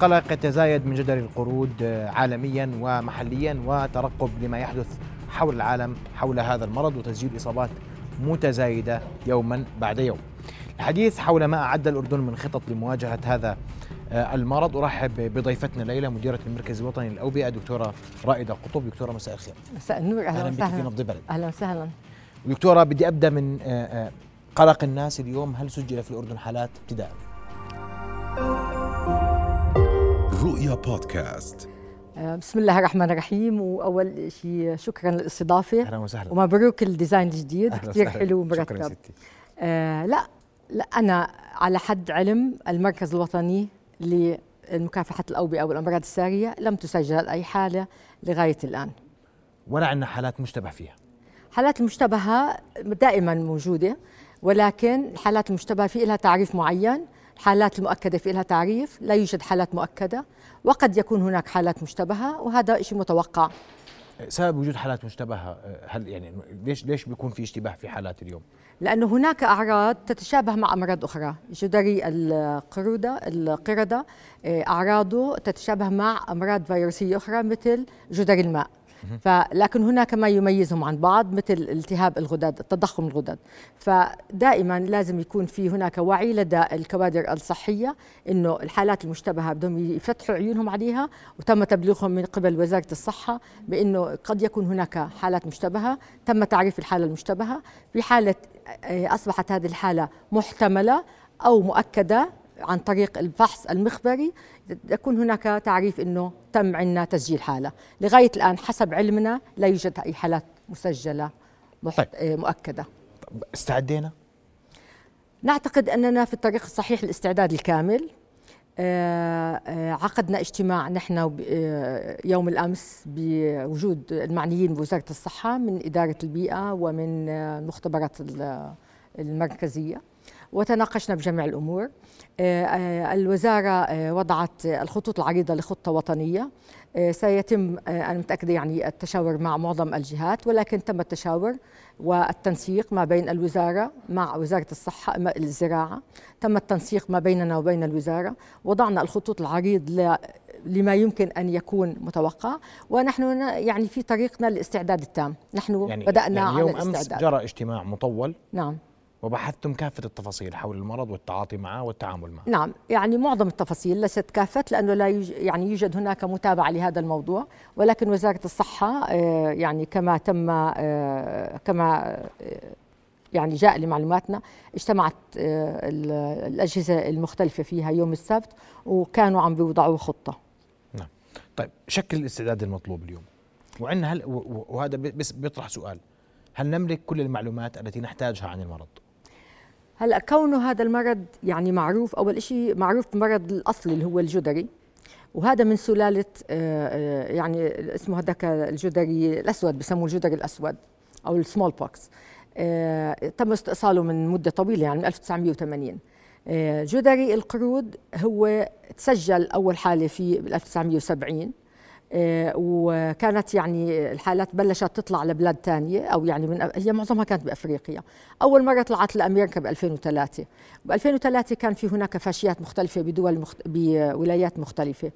قلق يتزايد من جدل القرود عالميا ومحليا وترقب لما يحدث حول العالم حول هذا المرض وتسجيل إصابات متزايدة يوما بعد يوم. الحديث حول ما أعد الأردن من خطط لمواجهة هذا المرض. أرحب بضيفتنا ليلى مديرة المركز الوطني للأوبئة دكتورة رائدة قطب. دكتورة مساء الخير. مساء النور أهلا, أهلا بك في نبض بلد أهلا وسهلا. دكتورة بدي أبدأ من قلق الناس اليوم. هل سجل في الأردن حالات ابتداء؟ رؤيا بودكاست. بسم الله الرحمن الرحيم. وأول شيء شكرا للاستضافة. أهلا وسهلا. ومبروك الديزاين الجديد. كثير حلو ومرتب. شكرا ستي. آه لا لا أنا على حد علم المركز الوطني لمكافحه الأوبئة والأمراض السارية لم تسجل أي حالة لغاية الآن. ولا عندنا حالات مشتبه فيها. حالات المشتبهه دائما موجودة ولكن الحالات المشتبهه في لها تعريف معين. الحالات المؤكده في لها تعريف لا يوجد حالات مؤكدة وقد يكون هناك حالات مشتبهة وهذا شيء متوقع. سبب وجود حالات مشتبهة هل يعني ليش ليش بيكون في اشتباه في حالات اليوم؟ لأنه هناك أعراض تتشابه مع أمراض أخرى. جدري القروده القردة أعراضه تتشابه مع أمراض فيروسية أخرى مثل جدري الماء. فلكن هناك ما يميزهم عن بعض مثل التهاب الغدد التضخم الغدد. فدائما لازم يكون في هناك وعي لدى الكوادر الصحية إنه الحالات المشتبهة بدهم يفتحوا عيونهم عليها وتم تبليغهم من قبل وزارة الصحة بإنه قد يكون هناك حالات مشتبهة تم تعريف الحالة المشتبهة. في حالة أصبحت هذه الحالة محتملة أو مؤكدة عن طريق الفحص المخبري يكون هناك تعريف إنه تم عندنا تسجيل حالة. لغاية الآن حسب علمنا لا يوجد أي حالات مسجلة محت... طيب. مؤكدة. طب استعدينا؟ نعتقد أننا في الطريق الصحيح للاستعداد الكامل. عقدنا اجتماع نحن يوم الأمس بوجود المعنيين بوزارة الصحة من إدارة البيئة ومن المختبرات المركزية. وتناقشنا بجميع الأمور. الوزارة وضعت الخطوط العريضة لخطة وطنية. سيتم أنا متأكدة يعني التشاور مع معظم الجهات ولكن تم التشاور والتنسيق ما بين الوزارة مع وزارة الصحة الزراعة. تم التنسيق ما بيننا وبين الوزارة. وضعنا الخطوط العريض لما يمكن أن يكون متوقع. ونحن يعني في طريقنا للاستعداد التام. نحن يعني بدأنا يعني يوم على الاستعداد. امس جرى اجتماع مطول. نعم. وبحثتم كافة التفاصيل حول المرض والتعاطي معه والتعامل معه. نعم يعني معظم التفاصيل ليست كافة لأنه لا يوجد يعني يوجد هناك متابعة لهذا الموضوع ولكن وزارة الصحة يعني كما تم كما يعني جاء لمعلوماتنا اجتمعت الأجهزة المختلفة فيها يوم السبت وكانوا عم بيوضعوا خطة. نعم. طيب شكل الاستعداد المطلوب اليوم. وعندنا هل وهذا بس بيطرح سؤال. هل نملك كل المعلومات التي نحتاجها عن المرض؟ هلأ كونه هذا المرض يعني معروف أول شيء معروف المرض الاصلي اللي هو الجدري وهذا من سلالة يعني اسمه هذاك الجدري الأسود بسموه الجدري الأسود أو ال smallpox تم استئصاله من مدة طويلة يعني من 1980 جدري القرود هو تسجل أول حالة في 1970 وكانت يعني الحالات بلشت تطلع لبلاد تانية أو يعني من هي معظمها كانت بأفريقيا. أول مرة طلعت لأمريكا ب 2003 ب 2003 كان في هناك فاشيات مختلفة بدول مخت... بولايات مختلفة.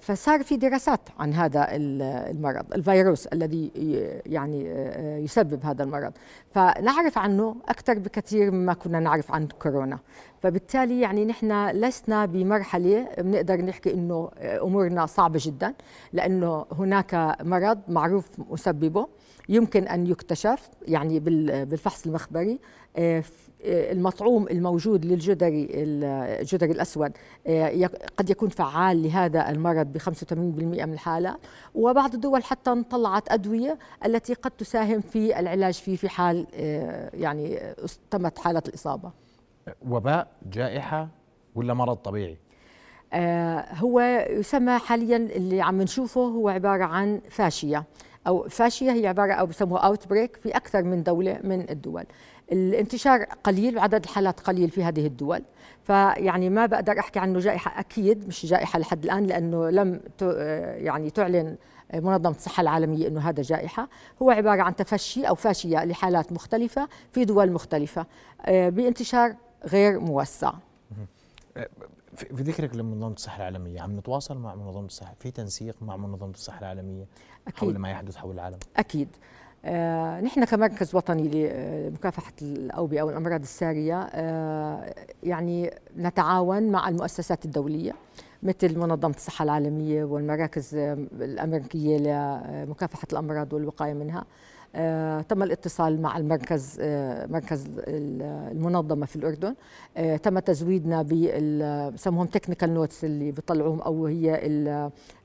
فصار في دراسات عن هذا المرض الفيروس الذي يعني يسبب هذا المرض. فنعرف عنه أكثر بكثير مما كنا نعرف عن كورونا. فبالتالي يعني نحن لسنا بمرحلة بنقدر نحكي إنه أمورنا صعبة جدا لأنه هناك مرض معروف مسببه يمكن أن يكتشف يعني بالفحص المخبري المطعوم الموجود للجدري الجدري الأسود قد يكون فعال لهذا المرض ب 85% من الحالات وبعض الدول حتى طلعت أدوية التي قد تساهم في العلاج فيه في حال يعني تمت حالة الإصابة. وباء جائحة ولا مرض طبيعي؟ هو يسمى حاليا اللي عم نشوفه هو عبارة عن فاشية أو فاشية هي عبارة أو بسموها outbreak في أكثر من دولة من الدول. الانتشار قليل وعدد الحالات قليل في هذه الدول. فيعني ما بقدر أحكي عنه جائحة أكيد مش جائحة لحد الآن لأنه لم يعني تعلن منظمة الصحة العالمية أنه هذا جائحة. هو عبارة عن تفشي أو فاشية لحالات مختلفة في دول مختلفة بانتشار غير موسع. في ذكرك لمنظمة الصحة العالمية عم نتواصل مع منظمة الصحة؟ في تنسيق مع منظمة الصحة العالمية حول أكيد ما يحدث حول العالم؟ أكيد. آه، نحن كمركز وطني لمكافحة الأوبئة أو الأمراض السارية آه، يعني نتعاون مع المؤسسات الدولية مثل منظمة الصحة العالمية والمراكز الأمريكية لمكافحة الأمراض والوقاية منها. تم الاتصال مع المركز آه، مركز ال- المنظمة في الأردن. آه، تم تزويدنا بسموهم technical notes اللي بيطلعوهم أو هي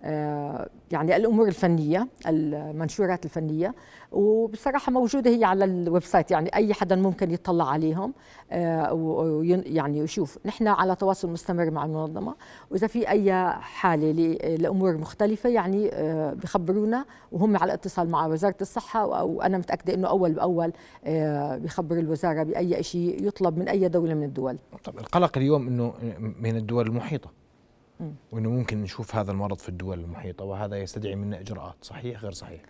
آه، يعني الأمور الفنية المنشورات الفنية. وبصراحة موجودة هي على ال website يعني أي حدا ممكن يطلع عليهم آه، وين- يعني يشوف. نحن على تواصل مستمر مع المنظمة. وإذا في أي حالة ل- لأمور مختلفة يعني آه، بخبرونا وهم على اتصال مع وزارة الصحة وأنا متأكدة أنه أول بأول آه، بيخبر الوزارة بأي شيء يطلب من أي دولة من الدول. طب القلق اليوم إنه من الدول المحيطة. وإنه ممكن نشوف هذا المرض في الدول المحيطة وهذا يستدعي منا إجراءات صحيح غير صحيح؟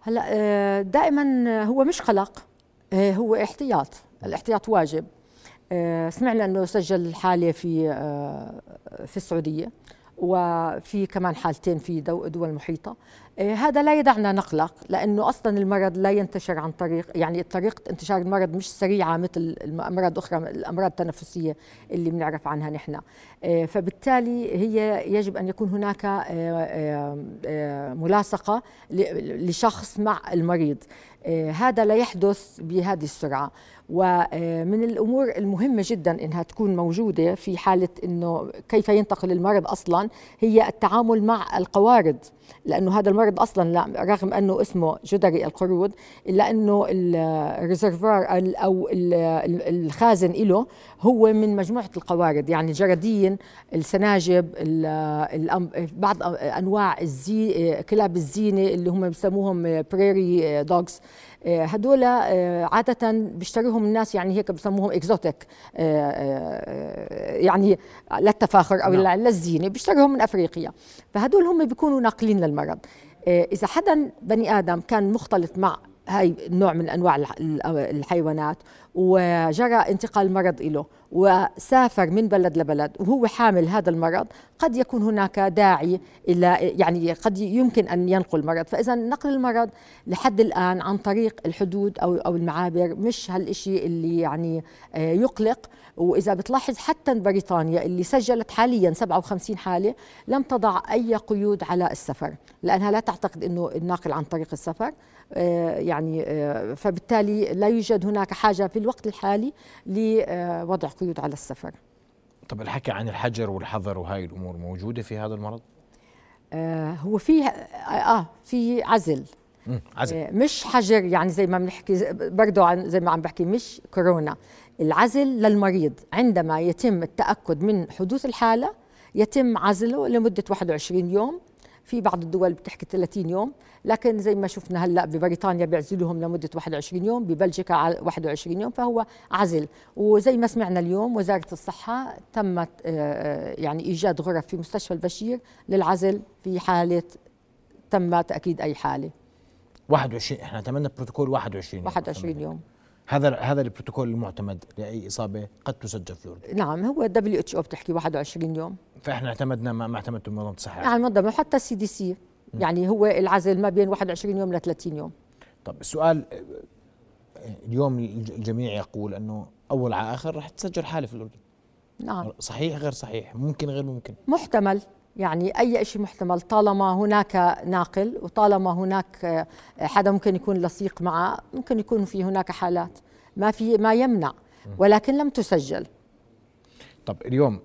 هلا آه، دائما هو مش قلق آه، هو احتياط. الاحتياط واجب. سمعنا إنه سجل حالة في في السعودية وفي كمان حالتين في دو- دول محيطة. هذا لا يدعنا نقلق لأنه أصلا المرض لا ينتشر عن طريق يعني طريقه انتشار المرض مش سريعه مثل الامراض أخرى الأمراض التنفسية اللي بنعرف عنها نحن. آه، فبالتالي هي يجب أن يكون هناك آه، ملاصقة لشخص مع المريض. هذا لا يحدث بهذه السرعة. ومن الأمور المهمة جدا إنها تكون موجودة في حالة إنه كيف ينتقل المرض أصلا هي التعامل مع القوارض لأنه هذا المرض أصلا لا- رغم أنه اسمه جدري القرود إلا أنه الريزرفوار أو ال- ال- الخازن له هو من مجموعة القوارض يعني الجرادين السناجب بعض أنواع الزي كلاب الزينة اللي هم بسموهم prairie dogs هدول آه، عادة بيشتروهم الناس يعني هيك بسموهم exotic يعني للتفاخر أو نعم. للزينه بيشتروهم من أفريقيا فهدول هم بيكونوا ناقلين للمرض آه، إذا حدا بني آدم كان مختلط مع هاي النوع من أنواع الح- الحيوانات وجرى انتقال المرض له وسافر من بلد لبلد وهو حامل هذا المرض قد يكون هناك داعي إلى يعني قد يمكن أن ينقل المرض. فإذا نقل المرض لحد الآن عن طريق الحدود أو أو المعابر مش هالشيء اللي يعني آه، يقلق. وإذا بتلاحظ حتى بريطانيا اللي سجلت حاليا 57 حالة لم تضع أي قيود على السفر لأنها لا تعتقد إنه الناقل عن طريق السفر آه، يعني آه، فبالتالي لا يوجد هناك حاجة في الوقت الحالي لوضع قيود على السفر. طب الحكي عن الحجر والحظر وهاي الأمور موجودة في هذا المرض؟ آه، هو في آه في عزل. عزل. آه، مش حجر يعني زي ما بنحكي برضه عن زي ما عم بحكي مش كورونا. العزل للمريض. عندما يتم التأكد من حدوث الحالة يتم عزله لمدة 21 يوم في بعض الدول بتحكي 30 يوم لكن زي ما شفنا هلأ ببريطانيا بيعزلوهم لمدة 21 يوم ببلجيكا على 21 يوم فهو عزل. وزي ما سمعنا اليوم وزارة الصحة تمت آه، يعني إيجاد غرف في مستشفى البشير للعزل في حالة تم تأكيد أي حالة. 21 إحنا اعتمدنا بروتوكول 21 يوم 21 يوم. هذا هذا البروتوكول المعتمد لأي إصابة قد تسجل في الاردن نعم هو WHO بتحكي 21 يوم. فإحنا اعتمدنا ما اعتمدته منظمه الصحة. يعني منظمه حتى ال CDC يعني هو العزل ما بين 21 يوم ل 30 يوم. طب السؤال اليوم الج- الجميع يقول إنه أول على آخر رح تسجل حالة في الأردن. نعم. صحيح غير صحيح؟ ممكن غير ممكن؟ محتمل. يعني أي شيء محتمل طالما هناك ناقل وطالما هناك آه، حدا ممكن يكون لصيق معه ممكن يكون في هناك حالات. ما في ما يمنع ولكن لم تسجل. طب اليوم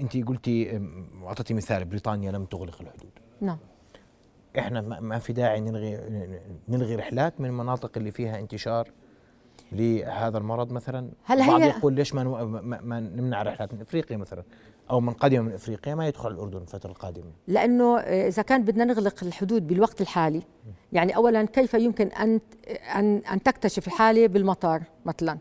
انت قلتي أم، واعطيتي مثال بريطانيا لم تغلق الحدود. نعم. إحنا ما في داعي نلغي نلغي رحلات من المناطق اللي فيها انتشار لهذا المرض مثلا؟ البعض هي- يقول ليش ما, ما, ما نمنع رحلات من إفريقيا مثلا؟ أو من قدم من إفريقيا ما يدخل الأردن الفترة القادمة. لأنه إذا كان بدنا نغلق الحدود بالوقت الحالي يعني اولا كيف يمكن ان ان أن تكتشف الحالة بالمطار مثلا؟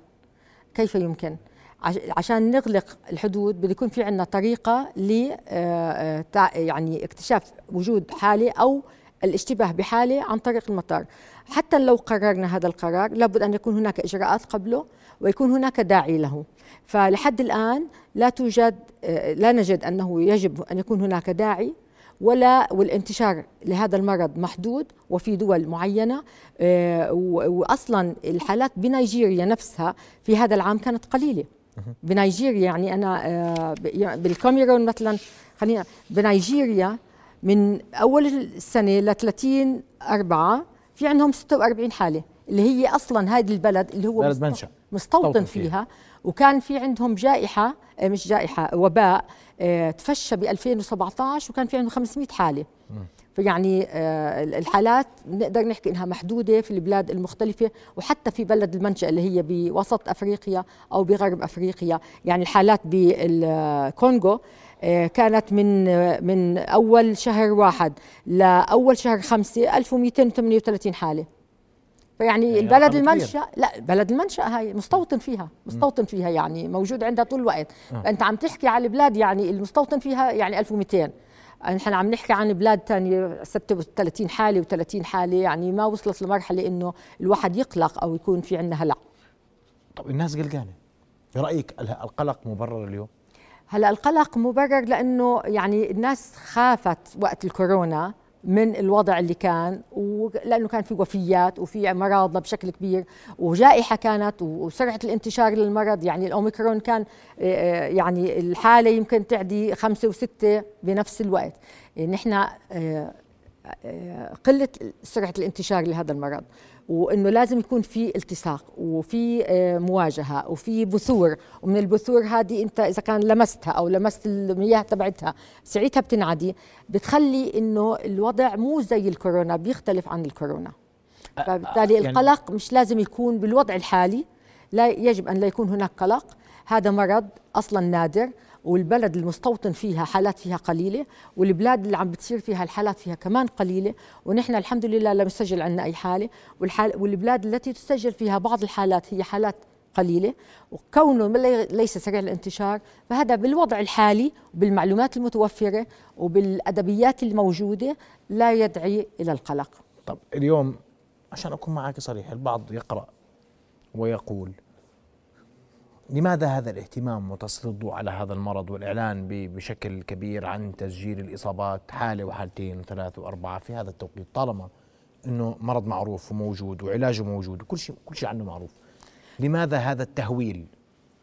كيف يمكن؟ عش- عشان نغلق الحدود بده يكون في عندنا طريقة ل آه، آه، يعني اكتشاف وجود حالة أو الاشتباه بحاله عن طريق المطار. حتى لو قررنا هذا القرار لابد أن يكون هناك إجراءات قبله ويكون هناك داعي له. فلحد الآن لا توجد لا نجد أنه يجب أن يكون هناك داعي ولا والانتشار لهذا المرض محدود وفي دول معينة. آه، وأصلا الحالات بنيجيريا نفسها في هذا العام كانت قليلة. بنيجيريا يعني أنا آه، بالكاميرون مثلا خلينا بنيجيريا من أول السنة ل 30 أربعة في عندهم 46 حالة اللي هي أصلا هذه البلد اللي هو بلد منشأ مستوطن فيها. فيها. وكان في عندهم جائحة آه، مش جائحة وباء آه، تفشى ب 2017 وكان في عندهم 500 حالة. فيعني آه، الحالات نقدر نحكي إنها محدودة في البلاد المختلفة وحتى في بلد المنشأ اللي هي بوسط أفريقيا أو بغرب أفريقيا. يعني الحالات بالكونغو كانت من من أول شهر واحد لاول شهر خمسة 1238 حالة. فيعني يعني البلد المنشا لا بلد المنشا هاي مستوطن فيها مستوطن فيها يعني موجود عندها طول الوقت. آه. انت عم تحكي على البلاد يعني المستوطن فيها يعني 1200 نحن عم نحكي عن بلاد ثانية 36 حالة و30 حالة يعني ما وصلت لمرحلة إنه الواحد يقلق أو يكون في عندنا هلع طب الناس قلقانة. برأيك القلق مبرر اليوم؟ هلا القلق مبرر لأنه يعني الناس خافت وقت الكورونا من الوضع اللي كان ولأنه كان في وفيات وفي مرضى بشكل كبير وجائحة كانت وسرعة الانتشار للمرض. يعني الأوميكرون كان آه، آه، يعني الحالة يمكن تعدي خمسة وستة بنفس الوقت. نحن آه، قلة سرعة الانتشار لهذا المرض. وإنه لازم يكون في التصاق وفي آه، مواجهة وفي بثور. ومن البثور هذه أنت إذا كان لمستها أو لمست المياه تبعتها ساعتها بتنعدي. بتخلي إنه الوضع مو زي الكورونا بيختلف عن الكورونا. فبالتالي يعني القلق مش لازم يكون بالوضع الحالي لا يجب أن لا يكون هناك قلق. هذا مرض أصلا نادر. والبلد المستوطن فيها حالات فيها قليلة والبلاد اللي عم بتصير فيها الحالات فيها كمان قليلة ونحن الحمد لله لم يسجل عندنا أي حالة والحال والبلاد التي تسجل فيها بعض الحالات هي حالات قليلة وكونه ليس سريع الانتشار فهذا بالوضع الحالي وبالمعلومات المتوفرة وبالأدبيات الموجودة لا يدعي إلى القلق. طب اليوم عشان أكون معك صريح البعض يقرأ ويقول لماذا هذا الاهتمام وتسليط الضوء على هذا المرض والإعلان بشكل كبير عن تسجيل الإصابات حالة وحالتين وثلاث وأربعة في هذا التوقيت طالما أنه مرض معروف وموجود وعلاجه موجود وكل شيء كل شيء عنه معروف لماذا هذا التهويل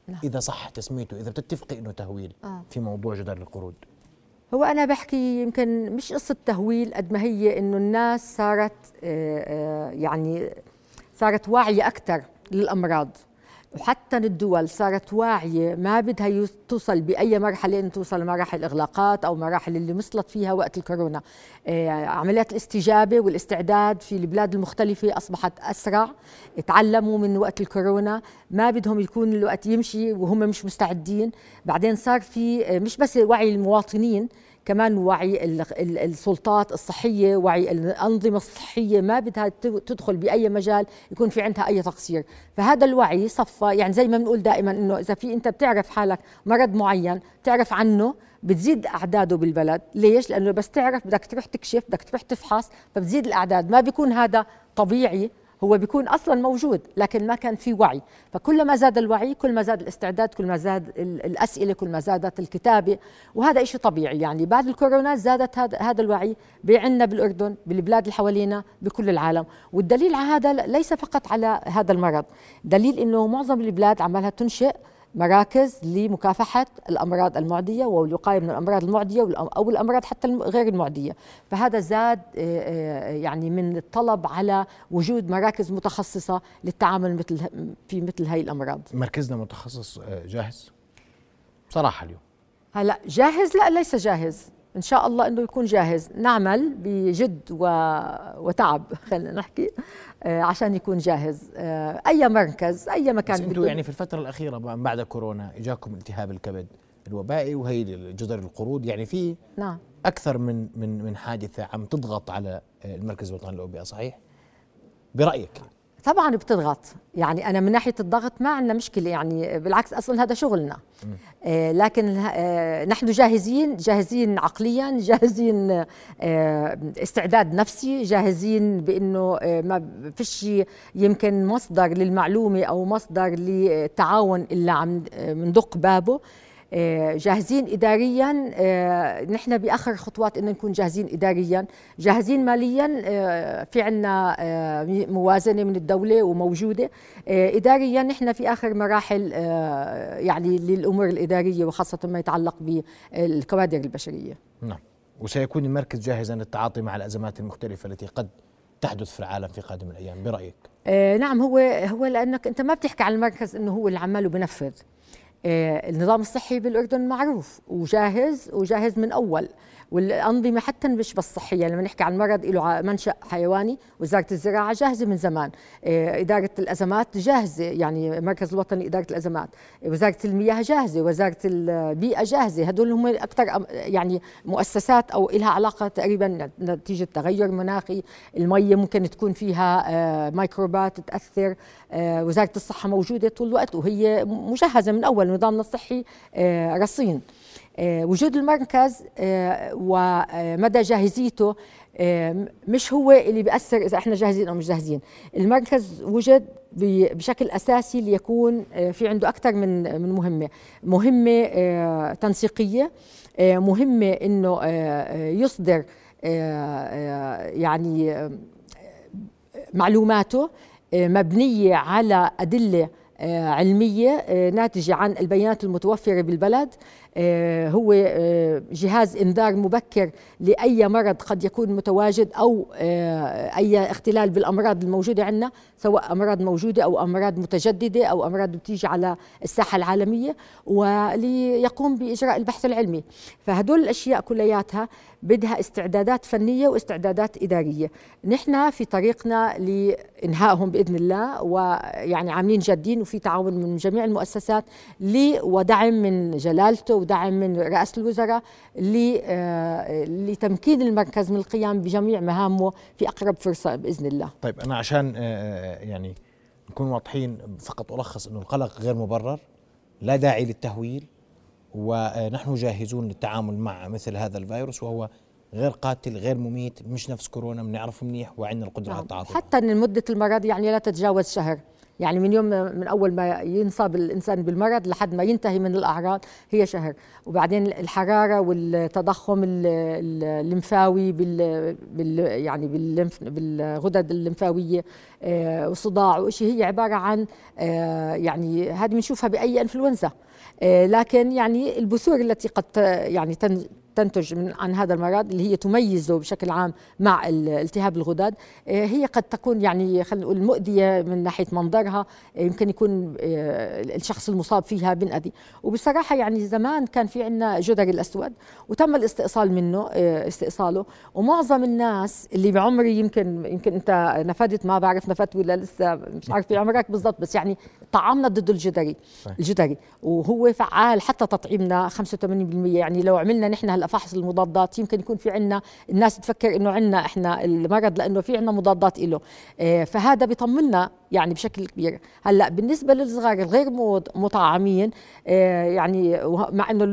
نعم. إذا صح تسميته إذا بتتفقي أنه تهويل آه. في موضوع جدار القرود هو أنا بحكي يمكن مش قصة تهويل قد ما هي إنه الناس صارت آه، آه، يعني صارت واعية أكثر للأمراض وحتى الدول صارت واعية ما بدها توصل بأي مرحلة أن توصل لمراحل إغلاقات أو مراحل اللي وصلت فيها وقت الكورونا. آه، عمليات الاستجابة والاستعداد في البلاد المختلفة أصبحت أسرع. تعلموا من وقت الكورونا. ما بدهم يكون الوقت يمشي وهم مش مستعدين. بعدين صار في آه، مش بس وعي المواطنين كمان وعي السلطات الصحية وعي الأنظمة الصحية ما بدها تدخل بأي مجال يكون في عندها أي تقصير. فهذا الوعي صفى يعني زي ما بنقول دائما أنه إذا في أنت بتعرف حالك مرض معين تعرف عنه بتزيد أعداده بالبلد. ليش؟ لأنه بس تعرف بدك تروح تكشف بدك تروح تفحص فبتزيد الأعداد. ما بيكون هذا طبيعي. هو بيكون أصلا موجود لكن ما كان في وعي. فكل ما زاد الوعي كل ما زاد الاستعداد كل ما زاد الأسئلة كل ما زادت الكتابة. وهذا شيء طبيعي. يعني بعد الكورونا زادت هذا هذا الوعي بعنا بالأردن بالبلاد اللي حوالينا بكل العالم. والدليل على هذا ليس فقط على هذا المرض. دليل إنه معظم البلاد عمالها تنشئ مراكز لمكافحة الأمراض المعدية والوقاية من الأمراض المعدية أو الأمراض حتى غير المعدية. فهذا زاد آه، آه، يعني من الطلب على وجود مراكز متخصصة للتعامل مثل في مثل هاي الأمراض. مركزنا متخصص آه، جاهز؟ بصراحة اليوم. هلا جاهز؟ لا ليس جاهز. إن شاء الله إنه يكون جاهز. نعمل بجد و... وتعب خلينا نحكي آه، عشان يكون جاهز. آه، أي مركز أي مكان أنتم يعني في الفترة الأخيرة بعد كورونا إجاكم التهاب الكبد الوبائي وهي جدر القرود. يعني في نعم. أكثر من من من حادثة عم تضغط على المركز الوطني للأوبئة صحيح؟ برأيك؟ طبعا بتضغط. يعني أنا من ناحية الضغط ما عندنا مشكلة. يعني بالعكس أصلا هذا شغلنا. آه لكن آه نحن جاهزين جاهزين عقليا جاهزين آه استعداد نفسي جاهزين بإنه آه ما فيش يمكن مصدر للمعلومة أو مصدر للتعاون إلا عم بندق بابه. آه، جاهزين اداريا آه، نحن بآخر خطوات انه نكون جاهزين اداريا. جاهزين ماليا آه، في عنا موازنة من الدولة وموجودة. اداريا نحن في آخر مراحل يعني للأمور الإدارية وخاصة ما يتعلق بالكوادر البشرية. نعم. وسيكون المركز جاهزا للتعاطي مع الأزمات المختلفة التي قد تحدث في العالم في قادم الأيام برأيك؟ نعم. هو هو لأنك أنت ما بتحكي عن المركز إنه هو اللي عمال وبنفذ. آه، النظام الصحي بالأردن معروف وجاهز وجاهز من أول. والأنظمة حتى مش بس صحية لما نحكي عن مرض له منشأ حيواني وزارة الزراعة جاهزة من زمان. آه، إدارة الأزمات جاهزة يعني المركز الوطني لإدارة الأزمات. وزارة المياه جاهزة وزارة البيئة جاهزة. هدول هم أكثر يعني مؤسسات أو لها علاقة تقريبا نتيجة تغير مناخي. المية ممكن تكون فيها آه، ميكروبات تأثر وزارة الصحة موجودة طول الوقت وهي مجهزة من أول نظامنا الصحي آه، رصين. آه، وجود المركز آه، ومدى جاهزيته مش هو اللي بيأثر إذا إحنا جاهزين أو مش جاهزين. المركز وجد بشكل أساسي ليكون في عنده أكثر من من مهمة. مهمة تنسيقية مهمة إنه يصدر يعني معلوماته مبنية على أدلة آه، علمية آه، ناتجة عن البيانات المتوفرة بالبلد. آه، هو جهاز إنذار مبكر لأي مرض قد يكون متواجد أو أي اختلال بالأمراض الموجودة عندنا سواء أمراض موجودة أو أمراض متجددة أو أمراض بتيجي على الساحة العالمية وليقوم بإجراء البحث العلمي. فهدول الأشياء كلياتها بدها استعدادات فنية واستعدادات إدارية نحن في طريقنا لإنهائهم بإذن الله ويعني عاملين جادين وفي تعاون من جميع المؤسسات ودعم من جلالته ودعم من رئاسة الوزراء آه، لتمكين المركز من القيام بجميع مهامه في أقرب فرصة بإذن الله. طيب أنا عشان آه، آه، يعني نكون واضحين فقط ألخص إنه القلق غير مبرر لا داعي للتهويل ونحن جاهزون للتعامل مع مثل هذا الفيروس وهو غير قاتل غير مميت مش نفس كورونا بنعرفه منيح وعندنا القدرة على التعاطي حتى إن مده المرض يعني لا تتجاوز شهر. يعني من يوم من أول ما ينصاب الإنسان بالمرض لحد ما ينتهي من الأعراض هي شهر. وبعدين الحرارة والتضخم الليمفاوي بال, بال يعني بالغدد الليمفاوية آه وصداع وشيء هي عبارة عن آه يعني هذه بنشوفها بأي إنفلونزا. لكن يعني البثور التي قد يعني تنتج من عن هذا المرض اللي هي تميزه بشكل عام مع التهاب الغدد آه، هي قد تكون يعني خلينا نقول مؤذية من ناحية منظرها آه، يمكن يكون آه، الشخص المصاب فيها بنأذي وبصراحة يعني زمان كان في عندنا جدري الأسود وتم الاستئصال منه استئصاله. ومعظم الناس اللي بعمري يمكن يمكن أنت نفدت ما بعرف نفدت ولا لسه مش عارف في عمرك بالضبط بس يعني طعمنا ضد الجدري. الجدري. وهو فعال حتى تطعيمنا 85% يعني لو عملنا نحن هلا فحص المضادات. يمكن يكون في عنا الناس تفكر إنه عنا إحنا المرض لأنه في عنا مضادات له آه، فهذا بيطمنا يعني بشكل كبير. هلأ بالنسبة للصغار الغير مطعمين آه، يعني مع إنه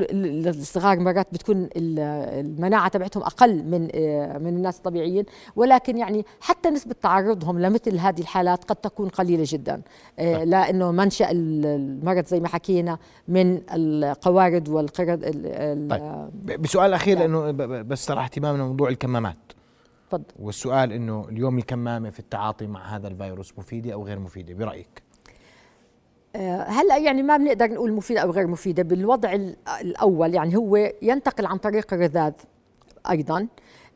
الصغار مرات بتكون المناعة تبعتهم أقل من آه، من الناس الطبيعيين. ولكن يعني حتى نسبة تعرضهم لمثل هذه الحالات قد تكون قليلة جدا. لأنه منشأ المرض زي ما حكينا من القوارض والقرد طيب. بسؤال السؤال الاخير لأنه بس صراحة اهتمامنا موضوع الكمامات. تفضل. والسؤال إنه اليوم الكمامة في التعاطي مع هذا الفيروس مفيدة أو غير مفيدة برأيك؟ آه، هلأ يعني ما بنقدر نقول مفيدة أو غير مفيدة بالوضع الأول يعني هو ينتقل عن طريق الرذاذ أيضا.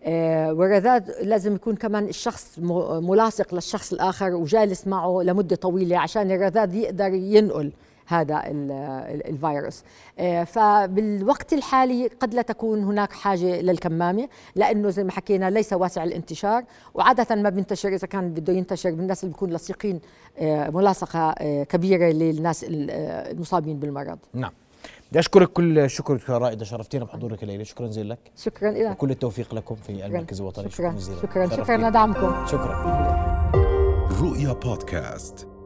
آه، والرذاذ لازم يكون كمان الشخص ملاصق للشخص الآخر وجالس معه لمدة طويلة عشان الرذاذ يقدر ينقل. هذا الفيروس آه، فبالوقت الحالي قد لا تكون هناك حاجة للكمامة لأنه زي ما حكينا ليس واسع الانتشار. وعادة ما بينتشر إذا كان بده ينتشر بالناس اللي بيكون لصيقين آه، ملاصقة آه، كبيرة للناس المصابين بالمرض. نعم. بدي أشكرك كل الشكر دكتوره رائدة شرفتينا بحضورك الليلة. شكرا جزيلا. لك شكرا لك وكل التوفيق لكم في المركز الوطني. شكرا شكرا. شكرا, شكرا لدعمكم. شكرا. رؤيا بودكاست.